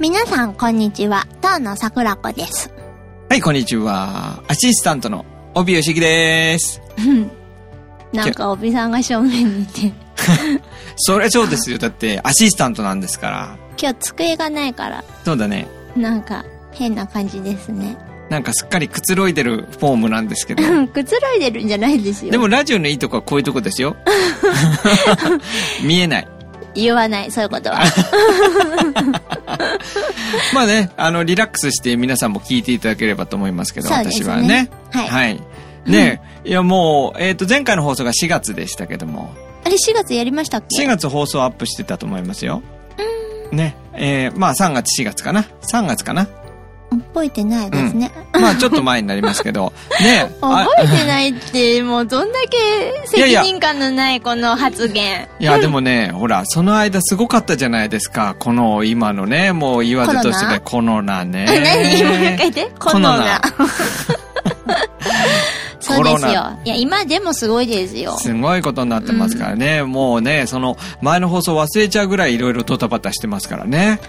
皆さん、こんにちは。東野桜子です。はい、こんにちは。アシスタントの帯吉木です。なんか、おびさんが正面にいて。そりゃそうですよ。だって、アシスタントなんですから。今日机がないから、そうだね。なんか、変な感じですね。なんかすっかりくつろいでるフォームなんですけど。くつろいでるんじゃないですよ。でもラジオのいいとこはこういうとこですよ。見えない。言わない、そういうことは。まあね、あの、リラックスして皆さんも聞いていただければと思いますけど、ね私はね。はいはい。ね、いやもう、えっ、と、前回の放送が4月でしたけども、あれ、4月やりましたっけ？4月放送アップしてたと思いますよ。ね、えー、まあ3月4月かな ?3 月かな覚えてないですね。まあちょっと前になりますけど、ね。あ覚えてないって、もうどんだけ責任感のないこの発言。いや、でもね、ほら、その間すごかったじゃないですか。この今のね、もう言わずとしてコロナ？ね。何？もう一回言って。コロナ。そうですよ。いや、今でもすごいですよ。すごいことになってますからね。もうね、その前の放送忘れちゃうぐらいいろいろドタバタしてますからね。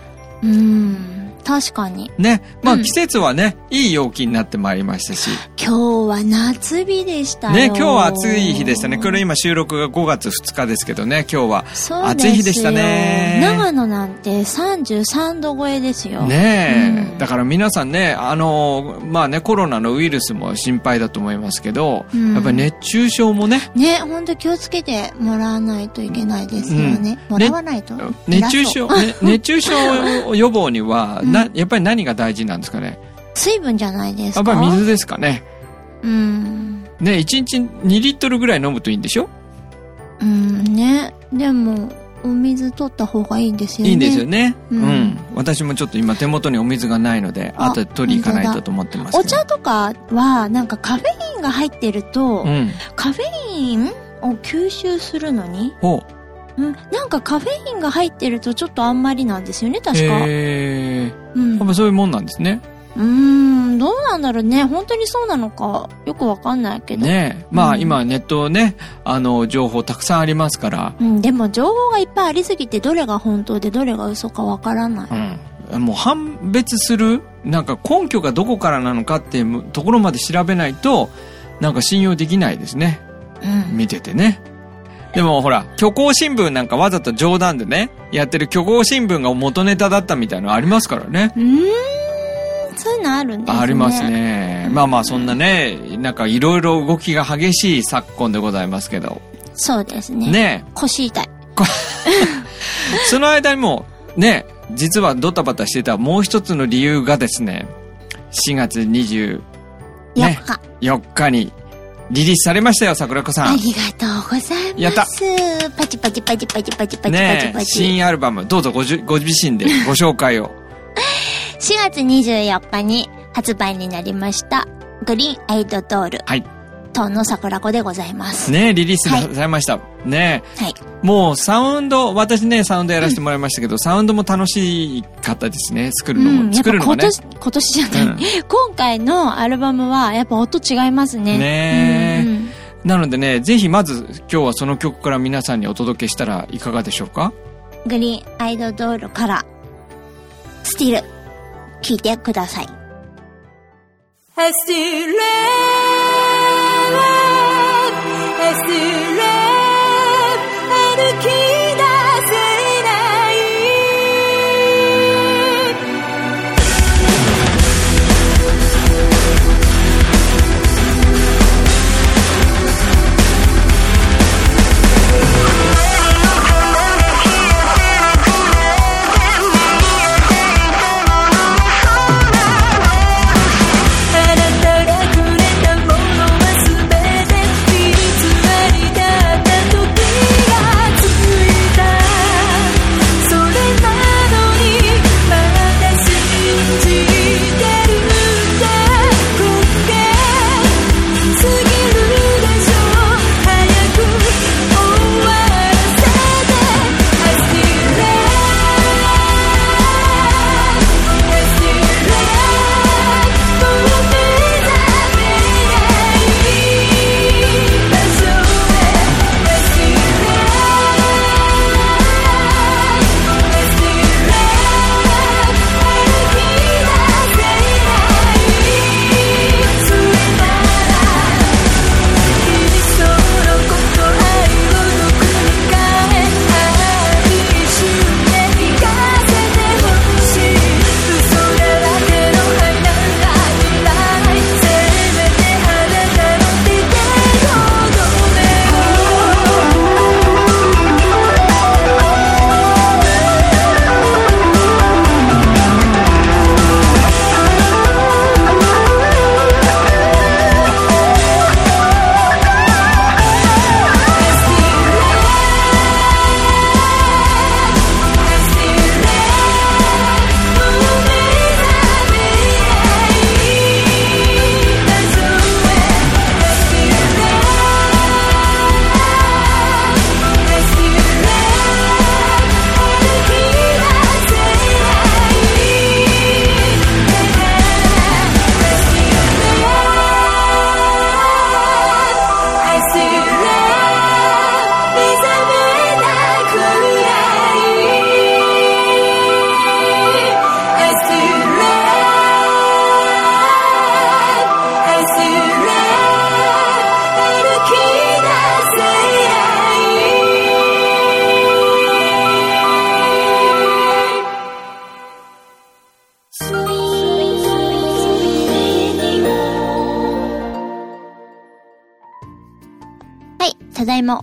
うーん。確かに。ね。まあうん季節はね、いい陽気になってまいりましたし。今日は夏日でしたよ。ね、今日は暑い日でしたね。これ今収録が5月2日ですけどね、今日は。暑い日でしたね長野なんて33度超えですよ。ねえ、うんだから皆さんね、あの、まあね、コロナのウイルスも心配だと思いますけど、うんやっぱり熱中症もね、ね、ほんと気をつけてもらわないといけないですよね。うんもらわないと。熱中症、ね熱中症予防には、うんな、やっぱり何が大事なんですかね？水分じゃないですか？やっぱり水ですかね。うん。ね、1日2リットルぐらい飲むといいんでしょ？うんね。でも、お水取った方がいいんですよね。いいんですよね。ううんん。私もちょっと今手元にお水がないので、あ後で取り行かないとと思ってます。お茶とかは、なんかカフェインが入ってると、うん。カフェインを吸収するのに、ほうん、なんかカフェインが入ってるとちょっとあんまりなんですよね、う。確か。へうん。ーやっぱそういうもんなんですね。うーん、どうなんだろうね。本当にそうなのか、よくわかんないけど。ねえ。まあうん今ネットね、あの、情報たくさんありますから、うん、でも情報がいっぱいありすぎて、どれが本当でどれが嘘かわからない。うん。もう判別する、なんか根拠がどこからなのかっていうところまで調べないと、なんか信用できないですね。うん。見ててね。でもほら、虚構新聞なんかわざと冗談でね、やってる虚構新聞が元ネタだったみたいなのありますからね。うーん、そういうのあるんですね。あります。ね。まあまあそんなね、なんかいろいろ動きが激しい昨今でございますけど。そうですね。ね腰痛い。その間にも、ね、実はドタバタしてたもう一つの理由がですね、4月24 4日。日にリリースされましたよ、桜子さん。ありがとうございます。やったパチパチパチパチパチパチパチねパチ。新アルバム、どうぞごじゅ ご自身でご紹介を。4月24日に発売になりました、グリーンアイドドール。はい。東の桜子でございます。ねリリースはいされました。ねはい。もうサウンド、私ね、サウンドやらせてもらいましたけど、サウンドも楽しかったですね、作るのも。うん、やっぱ作るのもね。今年、今年じゃない、うん今回のアルバムはやっぱ音違いますね。ねなのでね、ぜひまず今日はその曲から皆さんにお届けしたらいかがでしょうか？グリーンアイドドールから、スティル、聴いてください。love,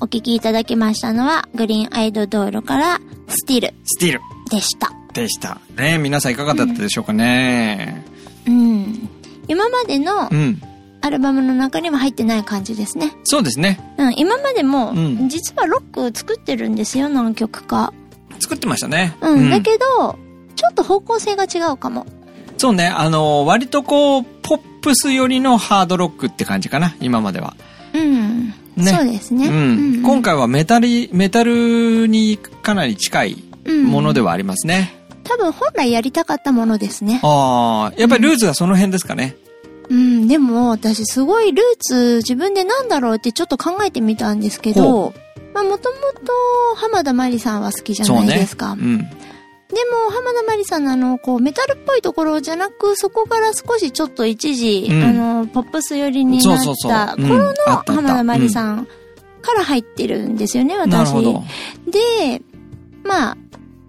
お聞きいただきましたのは、グリーンアイドドールから、スティルスティールでした。でした。ね皆さんいかがだったでしょうかね。うん。今までのうん。アルバムの中には入ってない感じですね。そうですね。うん、今までも、うん実はロック作ってるんですよ、何曲か。作ってましたね。うん、だけど、ちょっと方向性が違うかも。そうね、あの、割とこう、ポップス寄りのハードロックって感じかな、今までは。うん。ねそうですね。うん。今回はメタリ、メタルにかなり近いものでは。はありますね。多分本来やりたかったものですね。ああ、やっぱりルーツがその辺ですかね。うん、でも私すごいルーツ自分でなんだろうってちょっと考えてみたんですけど、まあもともと浜田真理さんは好きじゃないですか。うん。でも浜田真理さんのあの、こうメタルっぽいところじゃなく、そこから少しちょっと一時、うんあの、ポップス寄りになった頃の浜田真理さんから入ってるんですよね、私。で、まあ、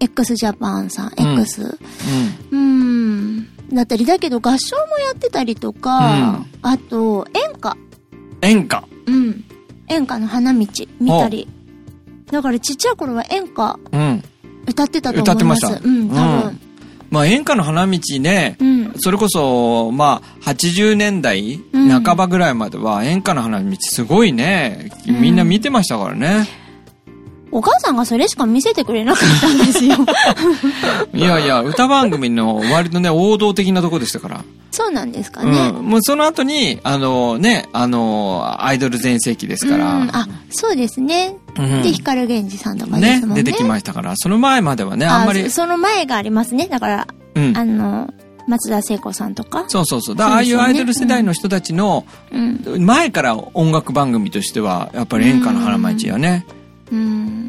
x ジャパンさん、うん X。うん。うん。だったり、だけど合唱もやってたりとか、あと、演歌。演歌。うん。演歌の花道、見たり。だからちっちゃい頃は演歌うん。歌ってたと思います。歌ってましたうん、多分。まあ演歌の花道ね、うん。それこそ、まあ、80年代うん半ばぐらいまでは演歌の花道すごいね、うんみんな見てましたからね。お母さんがそれしか見せてくれなかったんですよ。いやいや、歌番組の割とね、王道的なとこでしたから。そうなんですかね。うん。もうその後に、あのね、あの、アイドル全盛期ですから。うんあ、そうですね。うんで、光源氏さんとかでねすもんね。出てきましたから、その前まではね、あんまりそ、その前がありますね。だから、うん。あの、松田聖子さんとか。そうそうそう。だああいうアイドル世代の人たちの、うん。前から音楽番組としては、やっぱり演歌の花街はね、うん。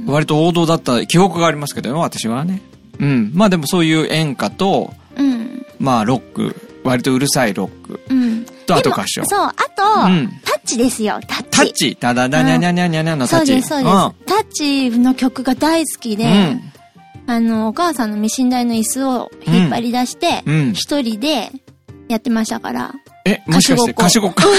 割と王道だった記憶がありますけどね、私はね。うん。まあでもそういう演歌と、うん。まあロック、割とうるさいロック。うん。とあと歌唱そう、あと、うんタッチですよ、タッチ。タッチダダダニャニャニャニャニャのタッチ。そうです、そうです。タッチの曲が大好きで、うん。あの、お母さんのミシン台の椅子を引っ張り出して、うん一人でやってましたから。え、もしかして歌歌手手ごっこ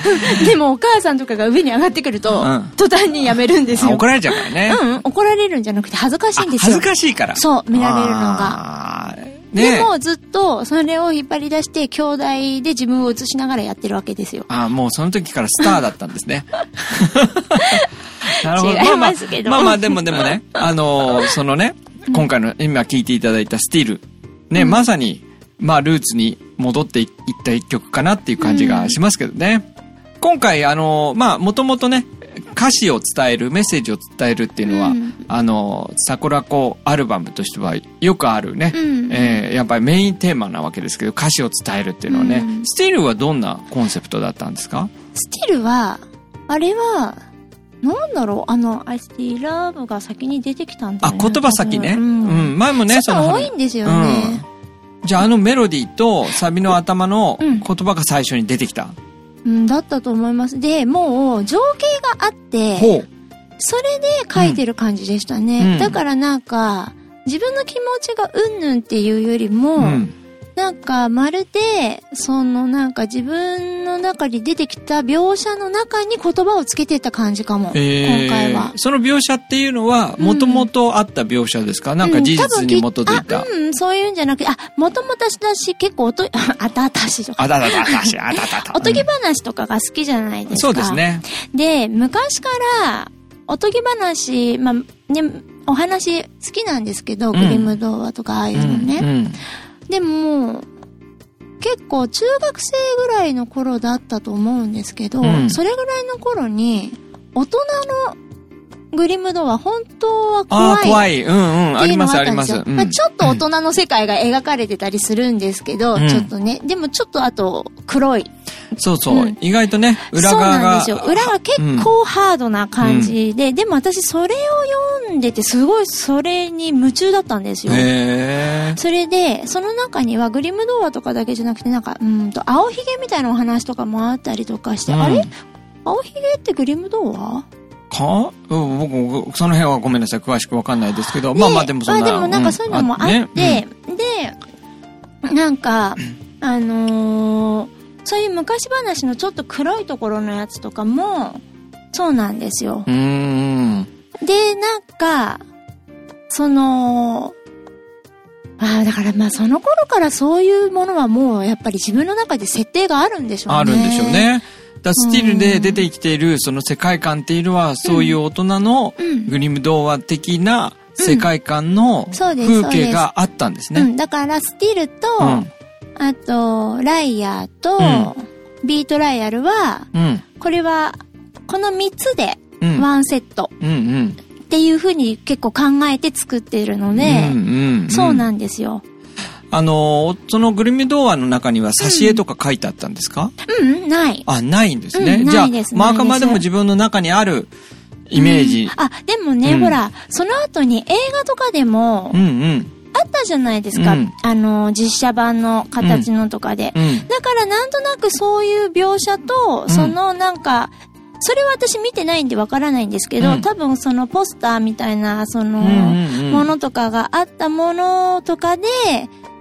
でもお母さんとかが上に上がってくると、うん途端にやめるんですよ。あ怒られちゃうからね。うん、怒られるんじゃなくて恥ずかしいんですよ。あ恥ずかしいから。そう、見られるのが。が。ねでもずっとそれを引っ張り出して、兄弟で自分を映しながらやってるわけですよ。あもうその時からスターだったんですね。なるほど。違いますけどまあまあまあでもでもね、あのーそのね、今回の今聴いていただいたスティール。ね、うんまさに、まあルーツに戻っていった一曲かなっていう感じがしますけどね。今回あのーまあもともとね、歌詞を伝える、メッセージを伝えるっていうのは、うんあのー、桜子アルバムとしてはよくあるね、うんえーやっぱりメインテーマなわけですけど、歌詞を伝えるっていうのはね、うんスティールはどんなコンセプトだったんですか？スティルは、あれは、なんだろう、あの、I still love が先に出てきたんだあ、よね。言葉先ね。ううんん。前もね、その多いんですよね。じゃああのメロディーとサビの頭のうん言葉が最初に出てきた。うん、だったと思います。で、もう、情景があって。それで書いてる感じでしたね。うんだからなんか、自分の気持ちがうんぬんっていうよりも、うん。なんかまるで、そのなんか自分の中に出てきた描写の中に言葉をつけてた感じかも。えー今回は。その描写っていうのは、もともとあった描写ですか、なんか事実に基づいた。うん、そういうんじゃなくて、あ、もともと私結構おと、あたあたしとか。あだだだだし、あだだだ。おとぎ話とかが好きじゃないですか。そうです。ね。で、昔から、おとぎ話、まあ、ね、お話好きなんですけど、んグリム童話とかああいうのね。うんでも、結構中学生ぐらいの頃だったと思うんですけど、うん。それぐらいの頃に、大人のグリム童話本当はあ怖い。あ、怖い。うんうん。ありますあります。うんまあ、ちょっと大人の世界が描かれてたりするんですけど、うんちょっとね。でもちょっとあと、黒い。そうそう、うん意外とね、裏そう側が。なんですよ。裏が結構ハードな感じで、でも私それを読んでてすごいそれに夢中だったんですよ。へえ。それで、その中にはグリム童話とかだけじゃなくて、なんか、うーんと、青ひげみたいなお話とかもあったりとかして、うんあれ？青ひげってグリム童話か？うん僕、その辺はごめんなさい。詳しくわかんないですけど。まあまあでもそんな。まあでもなんかそういうのもあって、ねで、なんか、あのーそういう昔話のちょっと黒いところのやつとかも、そうなんですよ。で、なんか、その、ああ、だからまあその頃からそういうものはもうやっぱり自分の中で設定があるんでしょうね。あるんでしょう。ね。だスティールで出てきているその世界観っていうのは、そういう大人のうんグリム童話的な世界観の風景があったんですね。うん、だからスティールと、うんあと、ライアーと、ビートライアルは、うん。これは、この3つでうん。ワンセットうんうん。っていう風に結構考えて作っているので、うんうんそうなんですよ。あのー、そのグリム童話の中には挿絵とか書いてあったんですか、うん、ない。あ、ないんですね。うんじゃあないです、マーカないでも自分の中にあるイメージ。あ、でもね、うんほら、その後に映画とかでもうんうん。あったじゃないですか。うんあの、実写版の形のとかで。うん。だからなんとなくそういう描写と、んそのなんか、それは私見てないんでわからないんですけど、うん多分そのポスターみたいな、その、うんうんうんものとかがあったものとかで、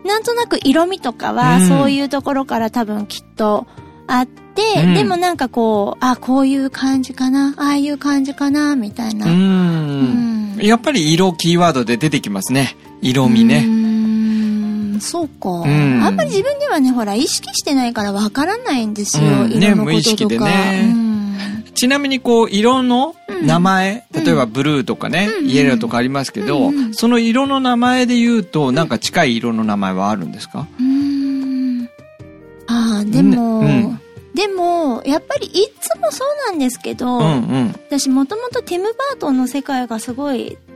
なんとなく色味とかは、うんそういうところから多分きっとあって、うんでもなんかこう、あ、こういう感じかな、ああいう感じかな、みたいな。ううんん。やっぱり色キーワードで出てきますね。色味うね。そうか。んあんまり自分ではね、ほら、意識してないからわからないんですよ。うんね色のこととか。無意識でねうんちなみにこう、色の名前、うん。例えばブルーとかね、うんイエローとかありますけど、うんうん。その色の名前で言うと、なんか近い色の名前はあるんですか？うーん。ああ、でも、でも、やっぱりいつもそうなんですけど、うんうん。私もともとティム・バートンの世界がすごい、あ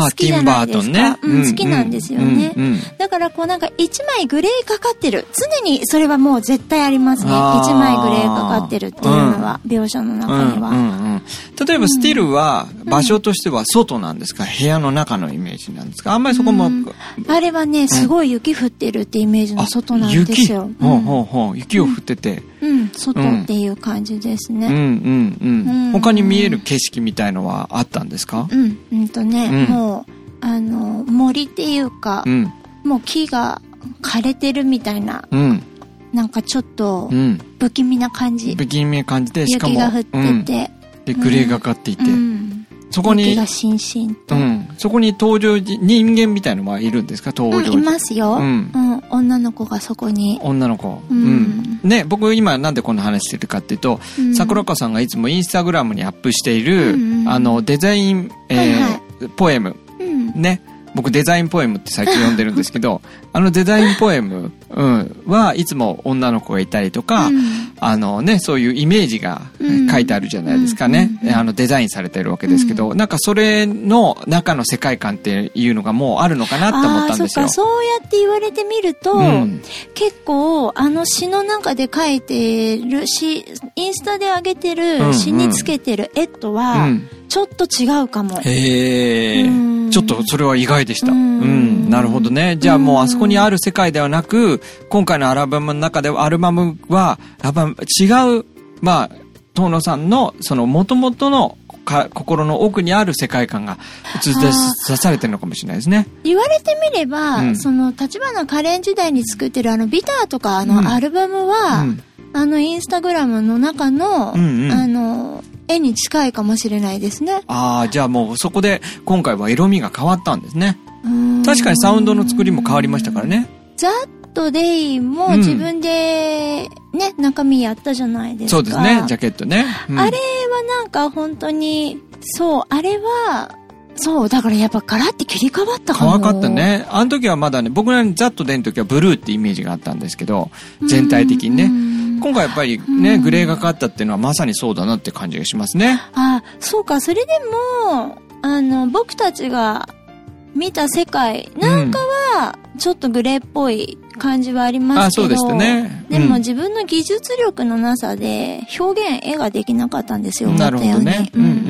好きじゃないですか。ね。うん好きなんですよね。うんうんだからこうなんか一枚グレーかかってる。常にそれはもう絶対ありますね。あー。一枚グレーかかってるっていうのは、描写の中には。うんうんうん。例えばスティルは場所としては外なんですか、部屋の中のイメージなんですか？あんまりそこも、うん。あれはね、すごい雪降ってるってイメージの外なんです雪？よ。ほうほうほう。雪を降ってて、うん、うん外っていう感じですね。うんうんうん、うん。他に見える景色みたいのはあったんですか？うん、うんとね、うん。もう、あの、森っていうかう、ん。もう木が枯れてるみたいな、うん。なんかちょっとうん。不気味な感じ。不気味な感じでしかも雪が降ってうん、て、でグレーがかっていて、うん、そこに。うん、そこに登場人人間みたいのはいるんですか？登場人、うん、いますよ、ううん。ん。女の子がそこに。女の子、うん。ね僕今なんでこの話してるかっていうと、うん。桜子さんがいつもインスタグラムにアップしている、あのデザイン、えーはいはポエム。うん。ね。僕デザインポエムって最近読んでるんですけど あのデザインポエム、うん、はいつも女の子がいたりとか、うんあのね、そういうイメージがうん。書いてあるじゃないですかね。うんうんあのデザインされてるわけですけど、なんかそれの中の世界観っていうのがもうあるのかなって思ったんですよ。そっか、そうやって言われてみると、うん。結構、あの詩の中で書いてる詩、インスタで上げてうんうん。る詩につけてる絵とうは、んちょっと違うかも。へえうん。ちょっとそれは意外でした。ううん。ん、なるほどね。じゃあもうあそこにある世界ではなく、今回のアルバムの中では、アルバムは、やっぱ違う、まあ、遠野さんの、その元々のか心の奥にある世界観が映し出出されてるのかもしれないですね。言われてみれば、うん。その、立花カレン時代に作ってるあの、ビターとかあうん。の、アルバムは、うん。あの、インスタグラムの中の、うんうん。あの、絵に近いかもしれないですね。ああ、じゃあもうそこで今回は色味が変わったんですね。うん確かにサウンドの作りも変わりましたからね。ザットデイもうん自分でね、中身やったじゃないですか。そうですね、ジャケットね。うんあれはなんか本当に、そう、あれは、そう、だからやっぱガラって切り替わったかも。変わかった。ね。あの時はまだね、僕らにザッと出る時はブルーってイメージがあったんですけど、全体的にね。今回やっぱりね、うんグレーがかったっていうのはまさにそうだなって感じがしますね。あ、そうか、それでも、あの、僕たちが見た世界なんかは、ちょっとグレーっぽい感じはありますけど。あそうでしたねでうんも自分の技術力のなさで、表現、絵ができなかったんですよ。なるほどね。うんうんうんうう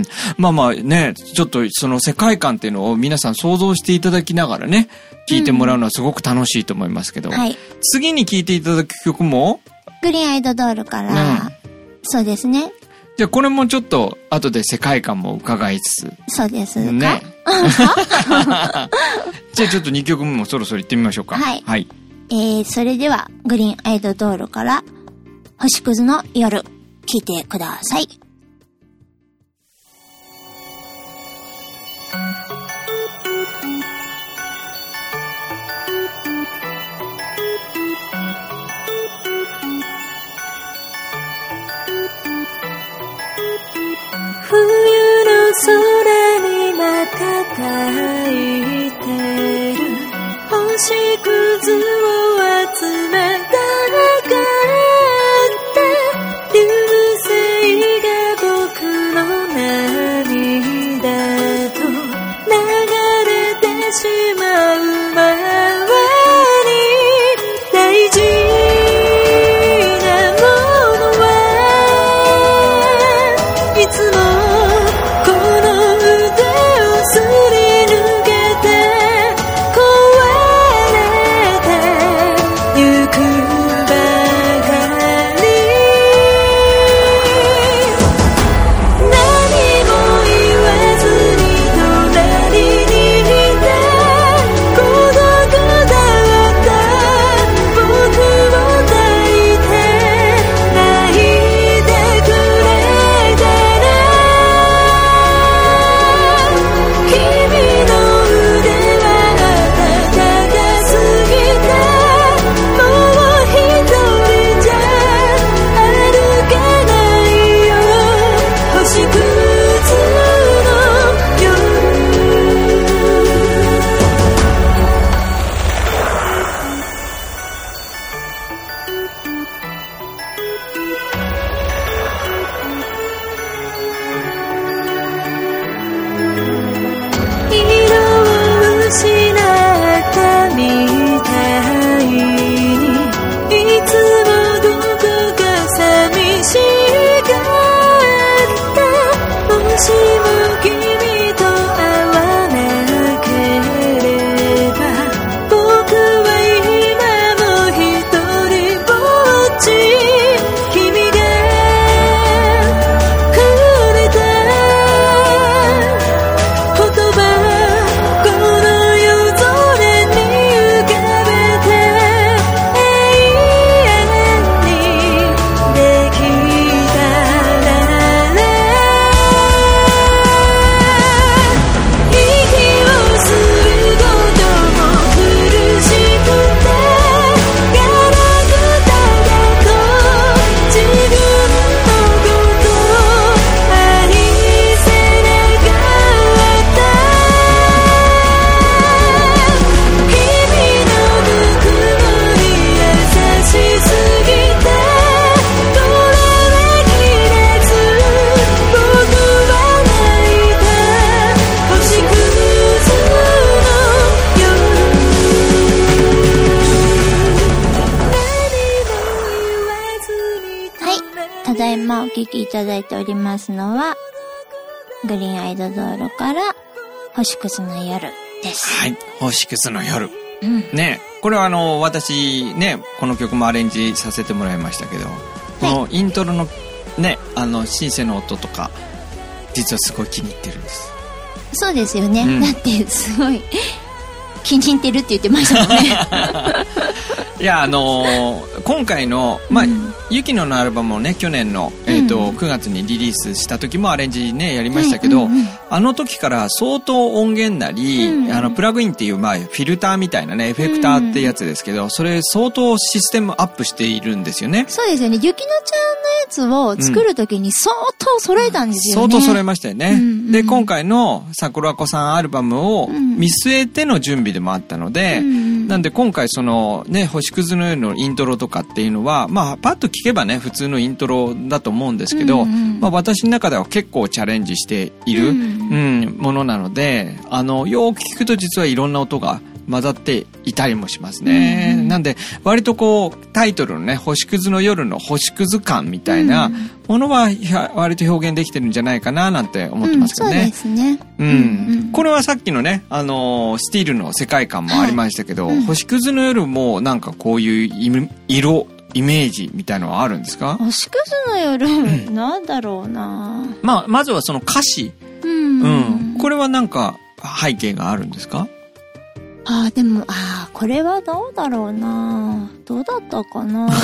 ん。まあまあね、ちょっとその世界観っていうのを皆さん想像していただきながらね、聞いてもらうのはすごく楽しいと思いますけど、はい。次に聴いていただく曲も、グリーンアイドドールから、うんそうですね。じゃあこれもちょっと後で世界観も伺いつつ、そうですか？ね。じゃあちょっと2曲目もそろそろ行ってみましょうか。はいはい。えー、それでは、グリーンアイドドールから、星屑の夜、聞いてください。冬の空に瞬いてる星屑を集めたただいまお聴きいただいておりますのは、グリーンアイド道路から、星屑の夜です。はい。星屑の夜。うん。ねこれはあの、私、ね、この曲もアレンジさせてもらいましたけど、このイントロのね、あの、シンセの音とか、実はすごい気に入ってるんです。そうですよね。うんだって、すごい、気に入ってるって言ってましたもんね。いや、あのー今回の、まあ、うんユキノのアルバムをね、去年の、えっ、と、うん9月にリリースした時もアレンジね、やりましたけど、うんうんうんあの時から相当音源なり、うんあの、プラグインっていう、まあ、フィルターみたいなね、エフェクターってやつですけど、それ相当システムアップしているんですよね。そうですよね。ゆきのちゃんのやつを作るときに相当揃えたんですよね。相当揃えましたよね。うんうんで、今回の桜子さんアルバムをうん見据えての準備でもあったので、うんうん。なんで今回そのね、星屑の夜のイントロとかっていうのは、まあパッと聞けばね、普通のイントロだと思うんですけど、うんうんまあ私の中では結構チャレンジしている、ううんん。ものなので、あの、よく聞くと実はいろんな音が混ざっていたりもしますね。うんなんで、割とこう、タイトルのね、星屑の夜の星屑感みたいなうんものは、割と表現できてるんじゃないかななんて思ってますけどねうんそうで。すね。うんこれはさっきのね、あのースティールの世界観もありましたけど、はいうん星屑の夜もなんかこういう色、イメージみたいのはあるんですか？星屑の夜、なんだろうなまあ、まずはその歌詞。うん。うん。これはなんか背景があるんですか？ああ、でも、ああ、これはどうだろうなどうだったかな ど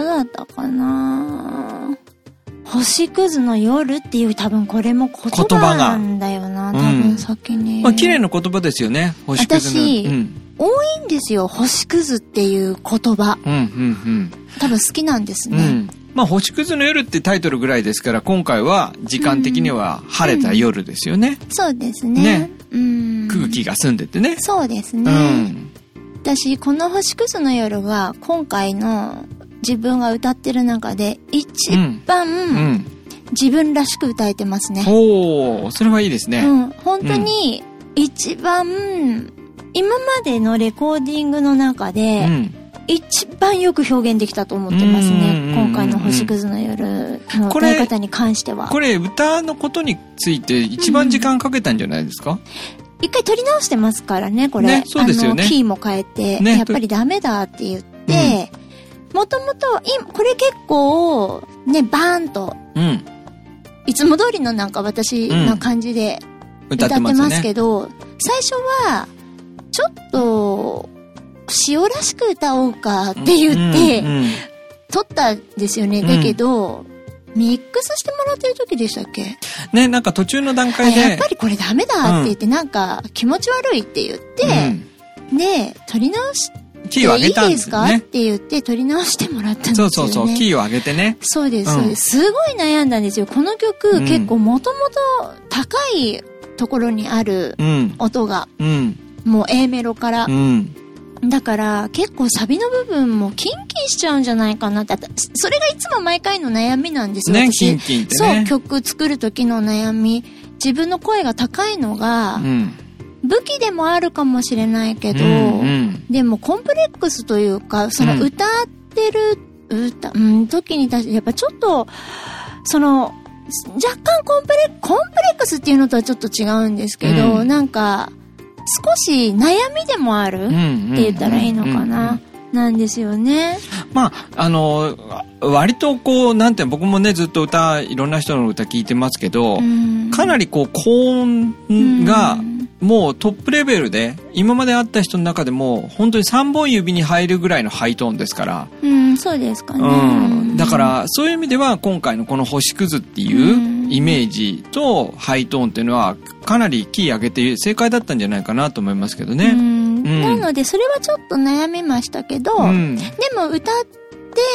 うだったかな星屑の夜っていう多分これも言言葉なんだよな、多うん分先に。まあ、綺麗な言葉ですよね。星屑の私夜。うん。多いんですよ、星屑っていう言葉。うん、うん、多分好きなんですうん。うね。ん。まあ、星屑の夜ってタイトルぐらいですから、今回は時間的には晴れた夜ですよね。そうですね。ねうん。空気が澄んでてね。そうですうね。ん。私、この星屑の夜は、今回の自分が歌ってる中で、一う番ん。自分らしく歌えてますね。おー、それはいいですね。うん。本当に、一番、今までのレコーディングの中うで、ん。一番よく表現できたと思ってますうんうんうんね。うん今回の星屑の夜の歌い方に関しては。これ、歌のことについて一番時間かけたんじゃないですか、一回撮り直してますからね、これ。ねそうですよねあの、キーも変えて、ねやっぱりダメだって言って、もともと、いこれ結構、ね、バーンと、うん。いつも通りのなんか私の感じで歌歌っててます。けど、最初は、ちょっと、塩らしく歌おうかって言って、うんうん撮ったんですよね。うんだけど、ミックスしてもらってる時でしたっけ？ね、なんか途中の段あ階で。やっぱりこれダメだって言って、なんか気持ち悪いって言って、で、撮り直しうん、キーを上げたんいいですかっ。て言って撮り直してもらったんですよね。そうそうそう、キーを上げてね。そうです、うんそうです。すごい悩んだんですよ。この曲、うん結構もともと高いところにあるうん。音が、うん。もう A メロからう。ん。だから結構サビの部分もキンキンしちゃうんじゃないかなって。それがいつも毎回の悩みなんですよ。ね、私キンキンってそう、ね。曲作る時の悩み。自分の声が高いのがうん。武器でもあるかもしれないけど、うんうんでもコンプレックスというか、そのうん歌ってる、歌、うん、時に対して、やっぱちょっと、その、若干コンプレ、コンプレックスっていうのとはちょっと違うんですけど、うんなんか、少し悩みでもある？ってうん言ったらいいのかな。なんですよね。まあ、あの、割とこう、なんて僕もね、ずっと歌、いろんな人の歌聞いてますけど、うんかなりこう、高音がうんもうトップレベルで、今まで会った人の中でも、本当に3本指に入るぐらいのハイトーンですから、うん、そうですかね。うん。だから、そういう意味では、今回のこの星屑っていうイメージとハイトーンっていうのは、かなりキー上げて正解だったんじゃないかなと思いますけどうね。んうんなので、それはちょっと悩みましたけど、うん。でも歌っ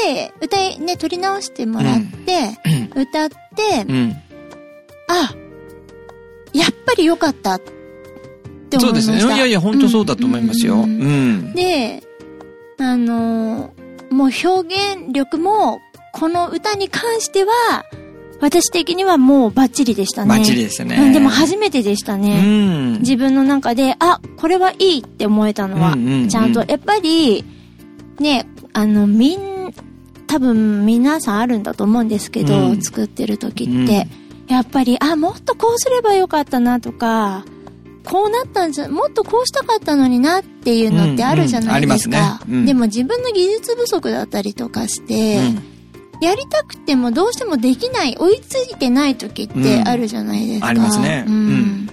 て、歌い、ね、撮り直してもらって、歌って、うん。あ、やっぱり良かったって思いそうました。ですね。いやいや、本当そうだと思いますよ。ううんうんん。で、あのーもう表現力も、この歌に関しては、私的にはもうバッチリでしたね。バッチリでしたねうんでも初めてでしたうね。ん。自分の中で、あ、これはいいって思えたのは、うんうんうんちゃんと、やっぱり、ね、あの、みん、多分皆さんあるんだと思うんですけど、うん作ってる時って、やっぱり、あ、もっとこうすればよかったなとか、こうなったんじゃ、もっとこうしたかったのになっていうのってあるじゃないですか。うんうんありますね。うん。でも自分の技術不足だったりとかして、うん。やりたくてもどうしてもできない、追いついてない時ってあるじゃないですか。うん。ありますね。うん。うん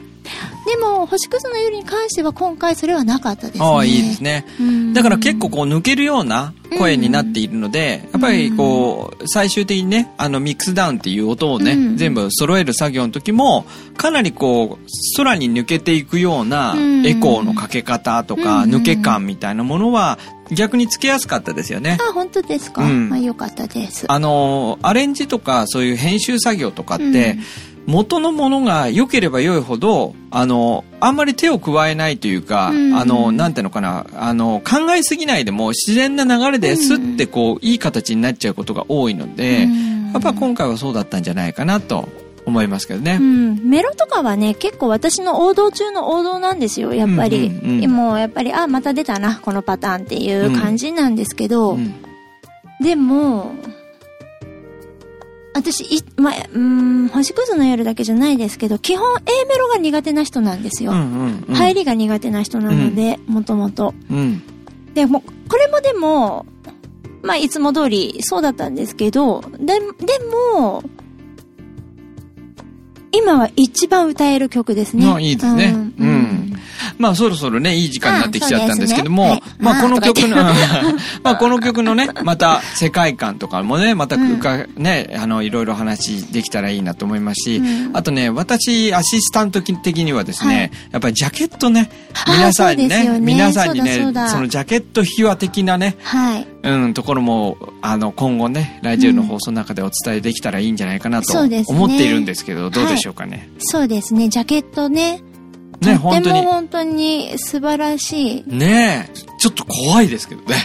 でも、星屑の夜に関しては今回それはなかったですね。ああ、いいですね。うん。だから結構こう抜けるような声になっているので、やっぱりこう、最終的にね、あのミックスダウンっていう音をね、うん。全部揃える作業の時も、かなりこう、空に抜けていくようなうん。エコーのかけ方とか、うん。抜け感みたいなものは、逆につけやすかったですよね。あ、本当ですか、うん。あ、よかったです。あの、アレンジとかそういう編集作業とかって、元のものが良ければ良いほど、あの、あんまり手を加えないというか、うん。あの、なんていうのかな、あの、考えすぎないでも自然な流れでスッてこう、いい形になっちゃうことが多いので、うん。やっぱ今回はそうだったんじゃないかなと思いますけどね。う。ん、メロとかはね、結構私の王道中の王道なんですよ、やっぱり。うんうんうんでも、やっぱり、あ、また出たな、このパターンっていう感じなんですけど、うん。でも、私、い、まあ、うん、星屑の夜だけじゃないですけど、基本 A メロが苦手な人なんですよ。うんうんうん入りが苦手な人なので、もともと。うんでも、これもでも、まあ、いつも通りそうだったんですけど、で、でも、今は一番歌える曲ですね。あいいですねうんまあそろそろね、いい時間になってきちゃったんですけども、うんね。まあはい。この曲の、あまあ この曲のね、また世界観とかもね、またうか、ね、あの、いろいろ話できたらいいなと思いますし、うん。あとね、私、アシスタント的にはですね、はい。やっぱりジャケットね、皆さんにね、ね。皆さんにねそそのジャケット秘話的なね、はい。うん、ところも、あの、今後ね、ラジオの放送の中でお伝えできたらいいんじゃないかなと思っているんですけど、どうでしょうかね。そうですね、ジャケットね。ね、とっても本当に。本当に素晴らしい。ねえ、ちょっと怖いですけどね。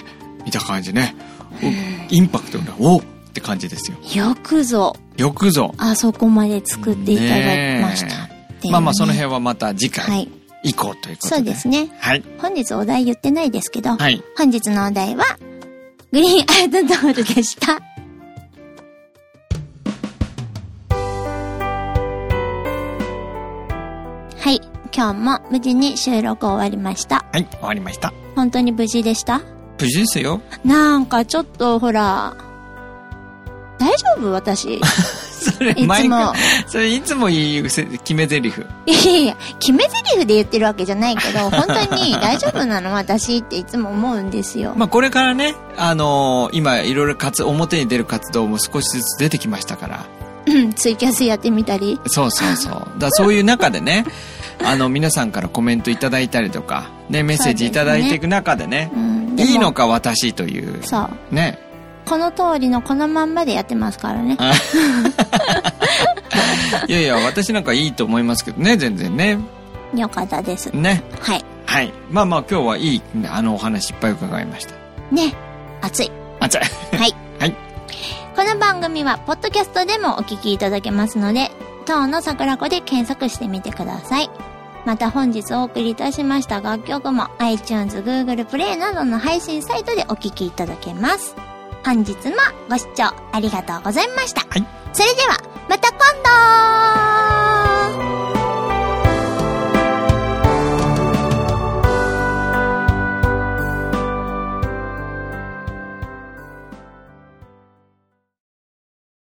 見た感じね。おインパクトが、おっって感じですよ。よくぞ、よくぞ。あそこまで作っていただきました。ねまあまあ、その辺はまた次は回い。以降ということで。そうですね。はい。本日お題言ってないですけど、はい。本日のお題は、グリーンアウトドールでした。今日も無事に収録終わりました。はい、終わりました。本当に無事でした？無事ですよ。なんかちょっとほら、大丈夫？私。それ、いつ毎も回、それいつも言うせ決め台詞。いやいや、決め台詞で言ってるわけじゃないけど、本当に大丈夫なの？私っていつも思うんですよ。まあこれからね、あのー今いろいろ活、表に出る活動も少しずつ出てきましたから。うんツイキャスやってみたり。そうそうそう。だそういう中でね、あの皆さんからコメントいただいたりとか、ね、メッセージいただいていく中でね、うん、いいのか私という。そう。ね。この通りのこのまんまでやってますからね。いやいや、私なんかいいと思いますけどね、全然ね。よかったです。ね。はい。はい。まあまあ今日はいい、あのお話いっぱい伺いました。ね。熱い。あ、じゃはい。はい。この番組は、ポッドキャストでもお聞きいただけますので、当の桜子で検索してみてください。また本日お送りいたしました楽曲も iTunes、Google Play などの配信サイトでお聞きいただけます。本日もご視聴ありがとうございました。はい。それでは、また今度